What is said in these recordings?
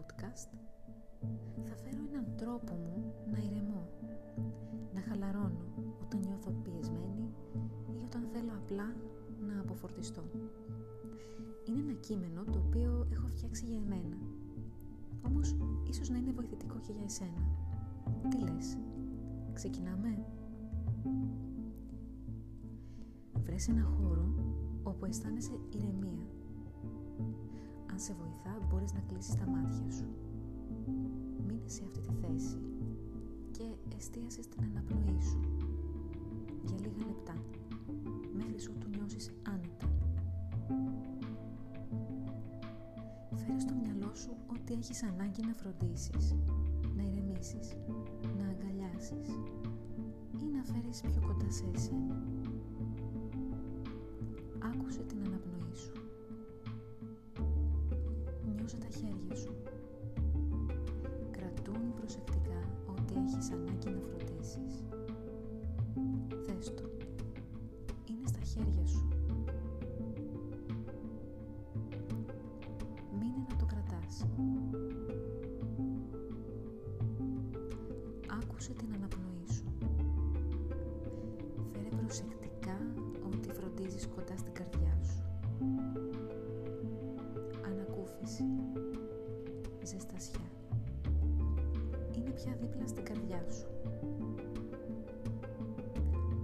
podcast θα φέρω έναν τρόπο μου να ηρεμώ, να χαλαρώνω όταν νιώθω πιεσμένη ή όταν θέλω απλά να αποφορτιστώ. Είναι ένα κείμενο το οποίο έχω φτιάξει για εμένα, όμως ίσως να είναι βοηθητικό και για εσένα. Τι λες, ξεκινάμε; Βρες ένα χώρο όπου αισθάνεσαι ηρεμία. Αν σε βοηθά, μπορείς να κλείσεις τα μάτια σου. Μείνε σε αυτή τη θέση και εστίασες στην αναπνοή σου για λίγα λεπτά, μέχρι ότου νιώσεις άνετα. Φέρε στο μυαλό σου ότι έχεις ανάγκη να φροντίσεις, να ηρεμήσεις, να αγκαλιάσεις ή να φέρεις πιο κοντά σε εσένα. Άκουσε την αναπνοή σου. Νιώσε τα χέρια σου. Κρατούν προσεκτικά ότι έχεις ανάγκη να φροντίσεις. Θες το. Είναι στα χέρια σου. Μείνε να το κρατάς. Άκουσε την αναπνοή σου. Φέρε προσεκτικά ότι φροντίζεις κοντά στην Ζεστασιά. Είναι πια δίπλα στην καρδιά σου.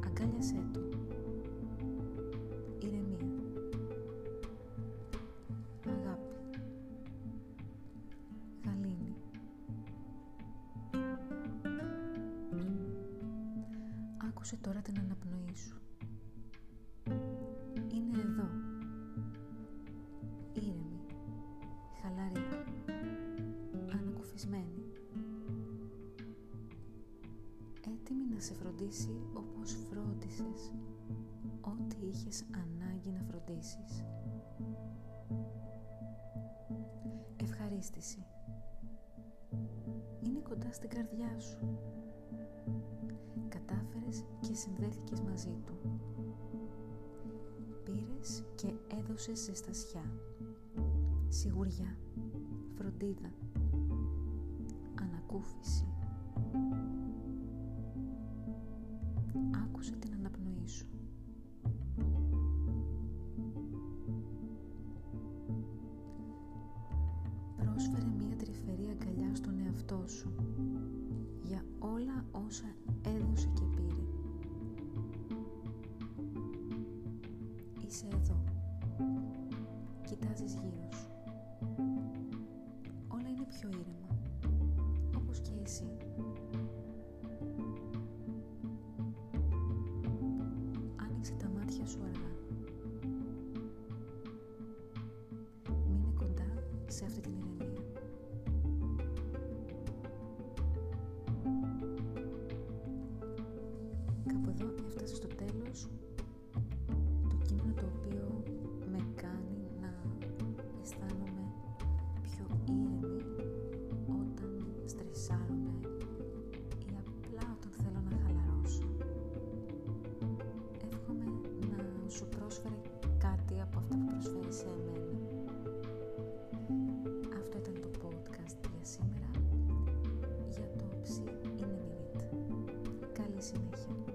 Αγκάλιασέ το. Ηρεμία. Αγάπη. Γαλήνη. Άκουσε τώρα την αναπνοή σου. Ανακουφισμένη. Έτοιμη να σε φροντίσει όπως φρόντισες ό,τι είχες ανάγκη να φροντίσεις. Ευχαρίστηση. Είναι κοντά στην καρδιά σου. Κατάφερες και συνδέθηκες μαζί του. Πήρες και έδωσες ζεστασιά. Σιγουριά. Φροντίδα. Ανακούφιση. Άκουσε την αναπνοή σου. Πρόσφερε μία τρυφερή αγκαλιά στον εαυτό σου για όλα όσα έδωσε και πήρε. Είσαι εδώ. Κοιτάζεις γύρω σου. Όλα είναι πιο ήρεμα, κοντά σε αυτή Jesu'ya.